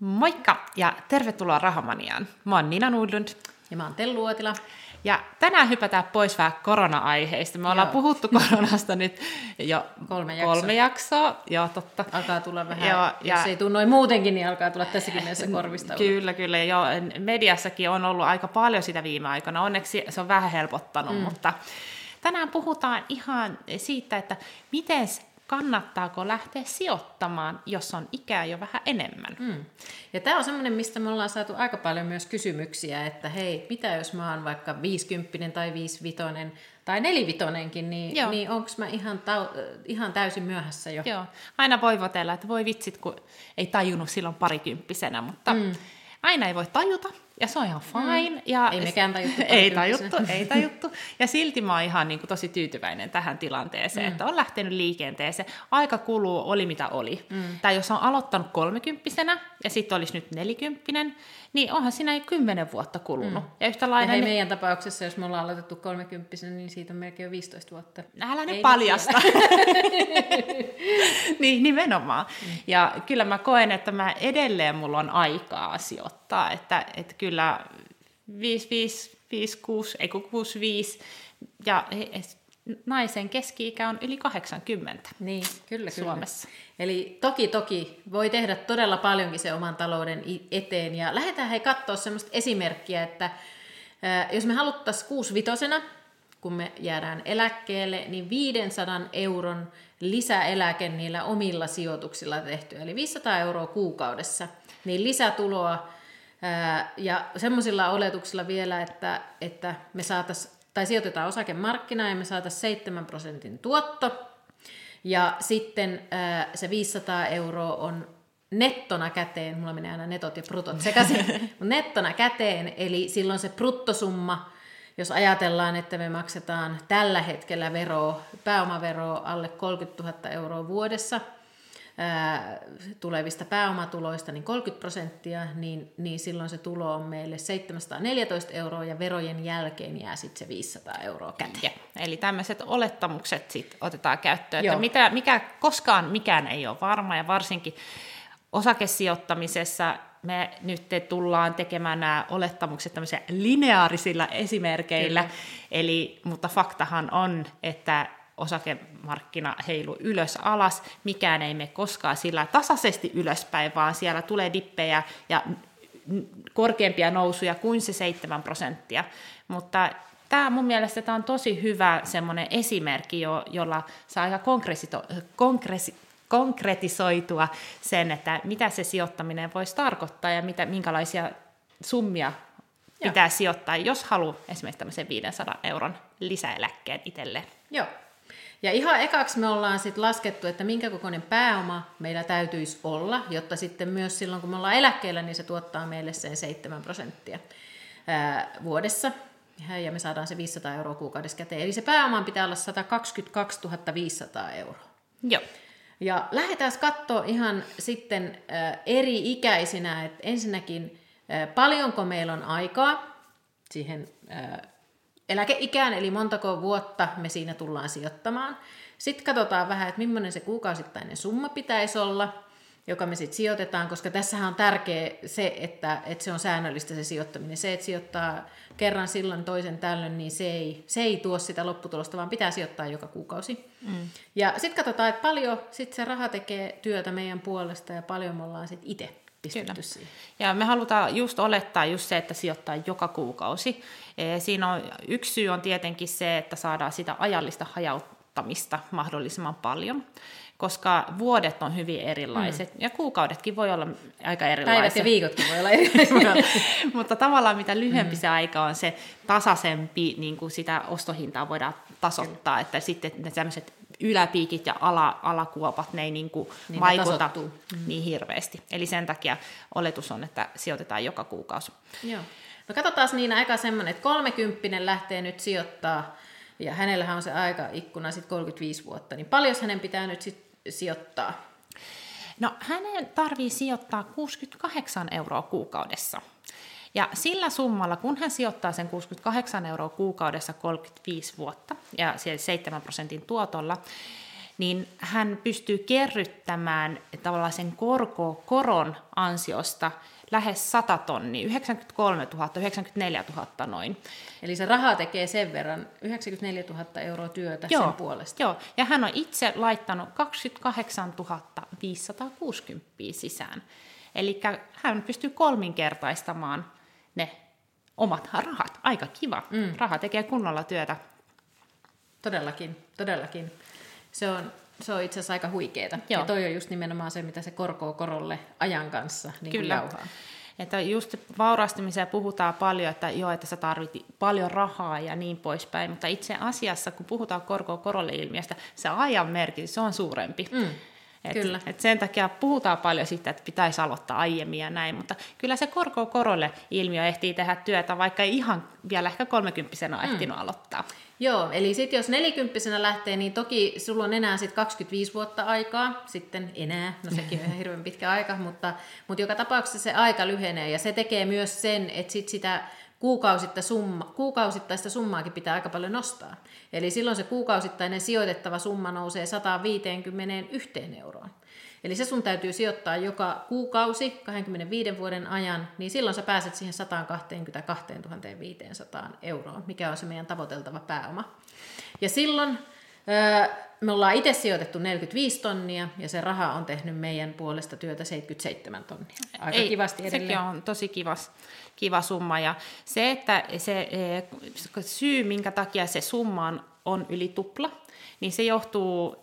Moikka ja tervetuloa Rahamaniaan. Mä oon Nina Nudlund. Ja mä oon Tellu Uotila. Ja tänään hypätään pois vähän korona-aiheista. Me ollaan Joo. puhuttu koronasta nyt jo kolme jaksoa. Kolme jaksoa. Joo, totta. Alkaa tulla vähän, Joo, jos ja... ei tule noin muutenkin, niin alkaa tulla tässäkin mielessä korvista. Kyllä, kyllä. Joo, mediassakin on ollut aika paljon sitä viime aikoina. Onneksi se on vähän helpottanut, mm. mutta tänään puhutaan ihan siitä, että miten kannattaako lähteä sijoittamaan, jos on ikää jo vähän enemmän. Mm. Ja tämä on semmoinen, mistä me ollaan saatu aika paljon myös kysymyksiä, että hei, mitä jos mä oon vaikka 50 tai 55 tai nelivitonenkin, niin, niin onko mä ihan, tau- ihan täysin myöhässä jo? Joo, aina voi votella, että voi vitsit, kun ei tajunnut silloin parikymppisenä, mutta mm. aina ei voi tajuta, ja se on ihan mm. fine. Mm. Ja ei mekään tajuttu. ei tajuttu, ei tajuttu. Ja silti mä oon ihan niin kuin, tosi tyytyväinen tähän tilanteeseen, mm. että on lähtenyt liikenteeseen. Aika kuluu, oli mitä oli. Mm. Tai jos on aloittanut kolmekymppisenä ja sitten olisi nyt nelikymppinen, niin onhan siinä jo kymmenen vuotta kulunut. Mm. Ja yhtä lailla... Ja hei, meidän tapauksessa, jos me ollaan aloitettu kolmekymppisenä, niin siitä on melkein jo 15 vuotta. Älä nyt paljasta. niin, nimenomaan. Mm. Ja kyllä mä koen, että mä edelleen mulla on aikaa sijoittaa, että, että kyllä 5, 5, 5, 6, ei 6, 5, ja naisen keski-ikä on yli 80 niin, kyllä, Suomessa. Kyllä. Eli toki toki voi tehdä todella paljonkin se oman talouden eteen. Ja lähdetään hei katsoa semmoista esimerkkiä, että jos me haluttaisiin kuusivitosena, kun me jäädään eläkkeelle, niin 500 euron lisäeläke niillä omilla sijoituksilla tehty, eli 500 euroa kuukaudessa, niin lisätuloa ja semmoisilla oletuksilla vielä, että, että me saataisiin, tai sijoitetaan osakemarkkinaan ja me saataisiin 7 prosentin tuotto, ja sitten se 500 euroa on nettona käteen, mulla menee aina netot ja brutot sekaisin, nettona käteen, eli silloin se bruttosumma, jos ajatellaan, että me maksetaan tällä hetkellä veroa, pääomaveroa alle 30 000 euroa vuodessa, tulevista pääomatuloista niin 30 prosenttia, niin, niin silloin se tulo on meille 714 euroa ja verojen jälkeen jää sitten se 500 euroa käteen. Ja, eli tämmöiset olettamukset sit otetaan käyttöön, että mitä, mikä, koskaan mikään ei ole varma ja varsinkin osakesijoittamisessa me nyt tullaan tekemään nämä olettamukset tämmöisillä lineaarisilla esimerkeillä, Eli, mutta faktahan on, että osakemarkkina heilu ylös alas, mikään ei mene koskaan sillä tasaisesti ylöspäin, vaan siellä tulee dippejä ja korkeampia nousuja kuin se 7 prosenttia. Mutta tämä mun mielestä tämä on tosi hyvä semmoinen esimerkki, jo, jolla saa aika konkresi, konkretisoitua sen, että mitä se sijoittaminen voisi tarkoittaa ja mitä, minkälaisia summia pitää Joo. sijoittaa, jos haluaa esimerkiksi tämmöisen 500 euron lisäeläkkeen itselleen. Joo, ja ihan ekaksi me ollaan sitten laskettu, että minkä kokoinen pääoma meillä täytyisi olla, jotta sitten myös silloin, kun me ollaan eläkkeellä, niin se tuottaa meille sen 7 prosenttia vuodessa. Ja me saadaan se 500 euroa kuukaudessa käteen. Eli se pääoman pitää olla 122 500 euroa. Joo. Ja lähdetään katsoa ihan sitten eri ikäisinä, että ensinnäkin paljonko meillä on aikaa siihen eläkeikään, eli montako vuotta me siinä tullaan sijoittamaan. Sitten katsotaan vähän, että millainen se kuukausittainen summa pitäisi olla, joka me sitten sijoitetaan, koska tässähän on tärkeä se, että, että se on säännöllistä se sijoittaminen. Se, että sijoittaa kerran silloin toisen tällöin, niin se ei, se ei tuo sitä lopputulosta, vaan pitää sijoittaa joka kuukausi. Mm. Ja sitten katsotaan, että paljon sit se raha tekee työtä meidän puolesta ja paljon me ollaan sitten itse pistetty siihen. Ja me halutaan just olettaa just se, että sijoittaa joka kuukausi. E, siinä on, yksi syy on tietenkin se, että saadaan sitä ajallista hajauttamista mahdollisimman paljon, koska vuodet on hyvin erilaiset, mm. ja kuukaudetkin voi olla aika erilaiset. Päivät ja viikotkin voi olla erilaiset. Mutta tavallaan mitä lyhyempi mm. se aika on, se tasaisempi niin kuin sitä ostohintaa voidaan tasoittaa, Kyllä. että sitten ne tämmöiset yläpiikit ja ala, alakuopat, ne ei niin kuin niin vaikuta mm. niin hirveästi. Eli sen takia oletus on, että sijoitetaan joka kuukausi. Joo. No katsotaan niin aika semmoinen, että 30 lähtee nyt sijoittaa, ja hänellähän on se aikaikkuna sitten 35 vuotta, niin paljon hänen pitää nyt sit sijoittaa? No hänen tarvii sijoittaa 68 euroa kuukaudessa. Ja sillä summalla, kun hän sijoittaa sen 68 euroa kuukaudessa 35 vuotta ja siellä 7 prosentin tuotolla, niin hän pystyy kerryttämään tavallaan sen korko, koron ansiosta lähes 100 tonnia, 93 000, 94 000 noin. Eli se raha tekee sen verran, 94 000 euroa työtä joo, sen puolesta. Joo, ja hän on itse laittanut 28 560 sisään. Eli hän pystyy kolminkertaistamaan ne omat rahat. Aika kiva. Mm. Raha tekee kunnolla työtä. Todellakin, todellakin. Se on, se on itse asiassa aika huikeeta. Joo. Ja toi on just nimenomaan se, mitä se korkoo korolle ajan kanssa niin Kyllä. jauhaa. Että just vaurastumiseen puhutaan paljon, että joo, että sä tarvit paljon rahaa ja niin poispäin, mutta itse asiassa, kun puhutaan korkoa korolle ilmiöstä, se ajan merkitys se on suurempi. Mm. Et, kyllä. Et sen takia puhutaan paljon siitä, että pitäisi aloittaa aiemmin ja näin, mutta kyllä se korko korolle ilmiö ehtii tehdä työtä, vaikka ei ihan vielä ehkä kolmekymppisenä mm. ehtinyt aloittaa. Joo, eli sitten jos nelikymppisenä lähtee, niin toki sulla on enää sitten 25 vuotta aikaa, sitten enää, no sekin on hirveän pitkä aika, mutta, mutta joka tapauksessa se aika lyhenee ja se tekee myös sen, että sit sitä kuukausitta summa, kuukausittaista summaakin pitää aika paljon nostaa. Eli silloin se kuukausittainen sijoitettava summa nousee 151 euroon. Eli se sun täytyy sijoittaa joka kuukausi 25 vuoden ajan, niin silloin sä pääset siihen 122 500 euroon, mikä on se meidän tavoiteltava pääoma. Ja silloin me ollaan itse sijoitettu 45 tonnia ja se raha on tehnyt meidän puolesta työtä 77 tonnia. Aika Ei, kivasti edelleen. Sekin on tosi kivas, kiva summa. Ja se, että se e, syy, minkä takia se summa on yli tupla, niin se johtuu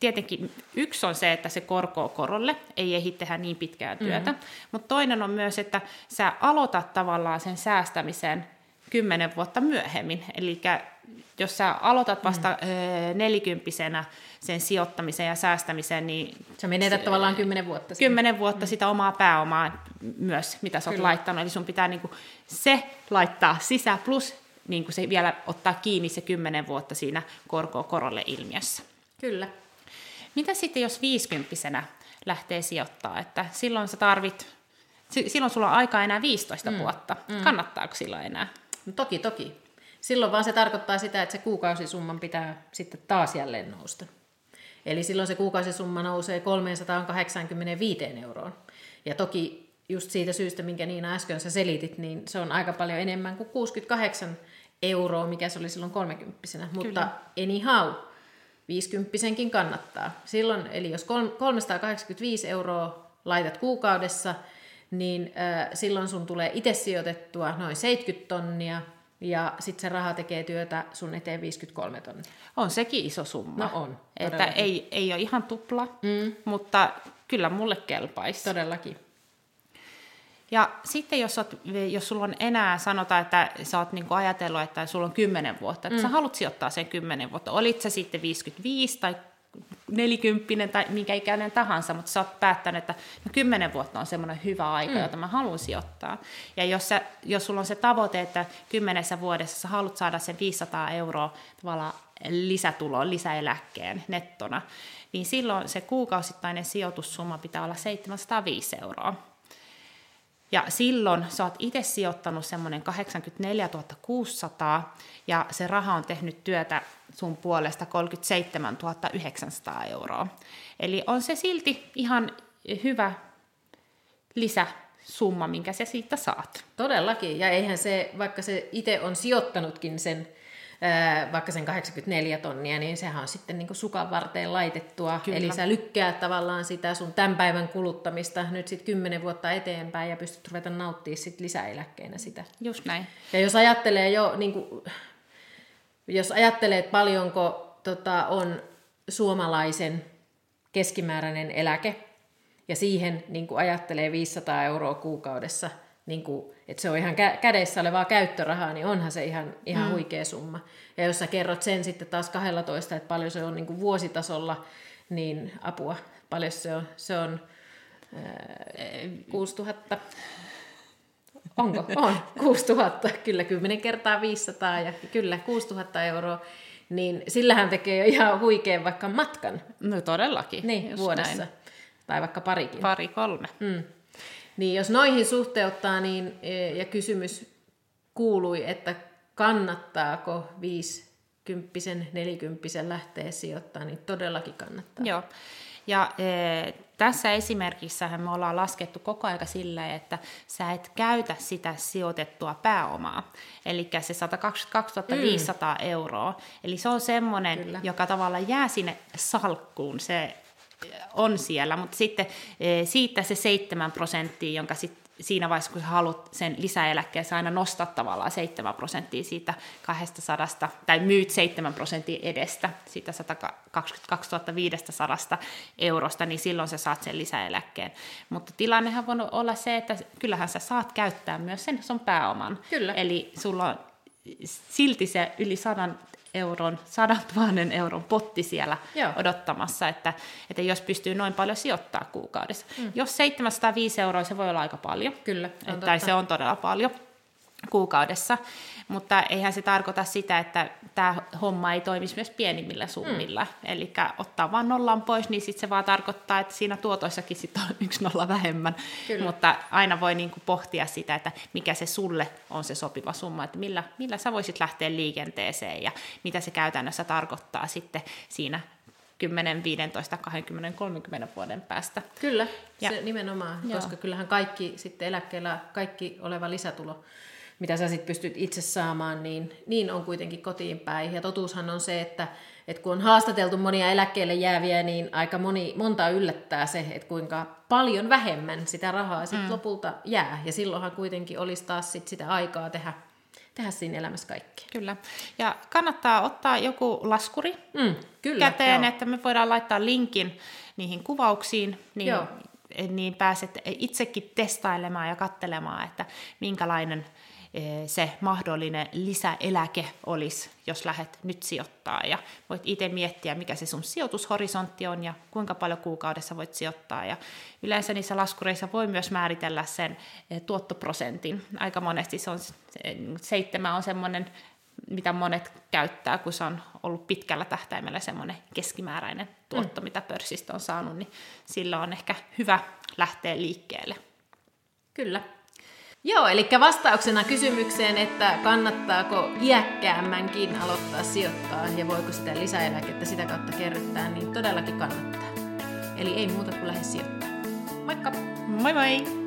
tietenkin yksi on se, että se korkoo korolle, ei ehdi tehdä niin pitkään työtä, mm-hmm. mutta toinen on myös, että sä aloitat tavallaan sen säästämisen kymmenen vuotta myöhemmin. Eli jos sä aloitat vasta mm. nelikymppisenä sen sijoittamisen ja säästämisen, niin... Sä menetät se, tavallaan kymmenen vuotta. Kymmenen vuotta mm. sitä omaa pääomaa myös, mitä sä oot Kyllä. laittanut. Eli sun pitää niinku se laittaa sisään, plus niinku se vielä ottaa kiinni se kymmenen vuotta siinä korko korolle ilmiössä. Kyllä. Mitä sitten, jos viisikymppisenä lähtee sijoittaa, että silloin sä tarvit, silloin sulla on aikaa enää 15 mm. vuotta. Mm. Kannattaako silloin enää? No toki, toki. Silloin vaan se tarkoittaa sitä, että se kuukausisumman pitää sitten taas jälleen nousta. Eli silloin se kuukausisumma nousee 385 euroon. Ja toki just siitä syystä, minkä Niina äsken sä selitit, niin se on aika paljon enemmän kuin 68 euroa, mikä se oli silloin 30 Mutta anyhow, 50 kannattaa. Silloin, eli jos 385 euroa laitat kuukaudessa, niin äh, silloin sun tulee itse sijoitettua noin 70 tonnia, ja sitten se raha tekee työtä sun eteen 53 tonnia. On sekin iso summa. No on. Että ei, ei ole ihan tupla, mm. mutta kyllä mulle kelpaisi. Todellakin. Ja sitten jos, oot, jos sulla on enää, sanotaan, että sä oot niinku ajatellut, että sulla on 10 vuotta, että mm. sä haluat sijoittaa sen 10 vuotta, olit sä sitten 55 tai 40 tai minkä ikäinen tahansa, mutta sä oot päättänyt, että no 10 vuotta on semmoinen hyvä aika, mm. jota mä haluan sijoittaa. Ja jos, sä, jos sulla on se tavoite, että kymmenessä vuodessa sä haluat saada sen 500 euroa tavallaan lisätuloa, lisäeläkkeen nettona, niin silloin se kuukausittainen sijoitussumma pitää olla 705 euroa. Ja silloin sä oot itse sijoittanut semmoinen 84 600 ja se raha on tehnyt työtä sun puolesta 37 900 euroa. Eli on se silti ihan hyvä lisäsumma, minkä sä siitä saat. Todellakin, ja eihän se, vaikka se itse on sijoittanutkin sen vaikka sen 84 tonnia, niin sehän on sitten niin sukan varteen laitettua. Kyllä. Eli sä lykkää tavallaan sitä sun tämän päivän kuluttamista nyt sitten kymmenen vuotta eteenpäin ja pystyt ruveta nauttimaan sit lisäeläkkeenä sitä. Just näin. Ja jos ajattelee jo, niin kuin, jos ajattelee, että paljonko tota, on suomalaisen keskimääräinen eläke, ja siihen niin kuin ajattelee 500 euroa kuukaudessa – niin kuin, että se on ihan kä- kädessä olevaa käyttörahaa, niin onhan se ihan, ihan mm. huikea summa. Ja jos sä kerrot sen sitten taas 12, että paljon se on niin kuin vuositasolla, niin apua, paljon se on, se on äh, 6000. Onko? On, 6000, kyllä 10 kertaa 500 ja kyllä 6000 euroa. Niin sillähän tekee jo ihan huikean vaikka matkan. No todellakin. Niin, vuodessa. Näin. Tai vaikka parikin. Pari, kolme. Mm. Niin jos noihin suhteuttaa, niin, e, ja kysymys kuului, että kannattaako viisi kymppisen, nelikymppisen lähtee sijoittamaan, niin todellakin kannattaa. Joo. Ja e, tässä esimerkissä me ollaan laskettu koko aika silleen, että sä et käytä sitä sijoitettua pääomaa. Eli se 122 500 mm. euroa. Eli se on semmoinen, Kyllä. joka tavallaan jää sinne salkkuun. Se on siellä, mutta sitten e, siitä se 7 prosenttia, jonka sit siinä vaiheessa, kun sä haluat sen lisäeläkkeen, sä aina nostat tavallaan 7 prosenttia siitä 200, tai myyt 7 prosenttia edestä siitä 122 500 eurosta, niin silloin sä saat sen lisäeläkkeen. Mutta tilannehan voi olla se, että kyllähän sä saat käyttää myös sen sun pääoman. Kyllä. Eli sulla on silti se yli 100 euron, sadan tuhannen euron potti siellä Joo. odottamassa, että, että jos pystyy noin paljon sijoittaa kuukaudessa. Mm. Jos 705 euroa, se voi olla aika paljon. Kyllä, on tai se on todella paljon kuukaudessa, mutta eihän se tarkoita sitä, että tämä homma ei toimisi myös pienimmillä summilla. Mm. Eli ottaa vaan nollan pois, niin sitten se vaan tarkoittaa, että siinä tuotoissakin sit on yksi nolla vähemmän. Kyllä. Mutta aina voi niinku pohtia sitä, että mikä se sulle on se sopiva summa, että millä, millä sä voisit lähteä liikenteeseen ja mitä se käytännössä tarkoittaa sitten siinä 10, 15, 20, 30 vuoden päästä. Kyllä, ja, se nimenomaan, joo. koska kyllähän kaikki sitten eläkkeellä, kaikki oleva lisätulo mitä sä sitten pystyt itse saamaan, niin, niin on kuitenkin kotiin päin. Ja totuushan on se, että, että kun on haastateltu monia eläkkeelle jääviä, niin aika moni, monta yllättää se, että kuinka paljon vähemmän sitä rahaa sitten mm. lopulta jää. Ja silloinhan kuitenkin olisi taas sit sitä aikaa tehdä, tehdä siinä elämässä kaikkea. Kyllä. Ja kannattaa ottaa joku laskuri mm, kyllä, käteen, joo. että me voidaan laittaa linkin niihin kuvauksiin, niin, joo. niin pääset itsekin testailemaan ja katselemaan, että minkälainen se mahdollinen lisäeläke olisi, jos lähdet nyt sijoittaa. Ja voit itse miettiä, mikä se sun sijoitushorisontti on ja kuinka paljon kuukaudessa voit sijoittaa. Ja yleensä niissä laskureissa voi myös määritellä sen eh, tuottoprosentin. Aika monesti se on, seitsemän on semmoinen, mitä monet käyttää, kun se on ollut pitkällä tähtäimellä semmoinen keskimääräinen tuotto, mm. mitä pörssistä on saanut, niin sillä on ehkä hyvä lähteä liikkeelle. Kyllä. Joo, eli vastauksena kysymykseen, että kannattaako iäkkäämmänkin aloittaa sijoittaa ja voiko sitä lisäeläkettä sitä kautta kerryttää, niin todellakin kannattaa. Eli ei muuta kuin lähde sijoittaa. Moikka! Moi moi!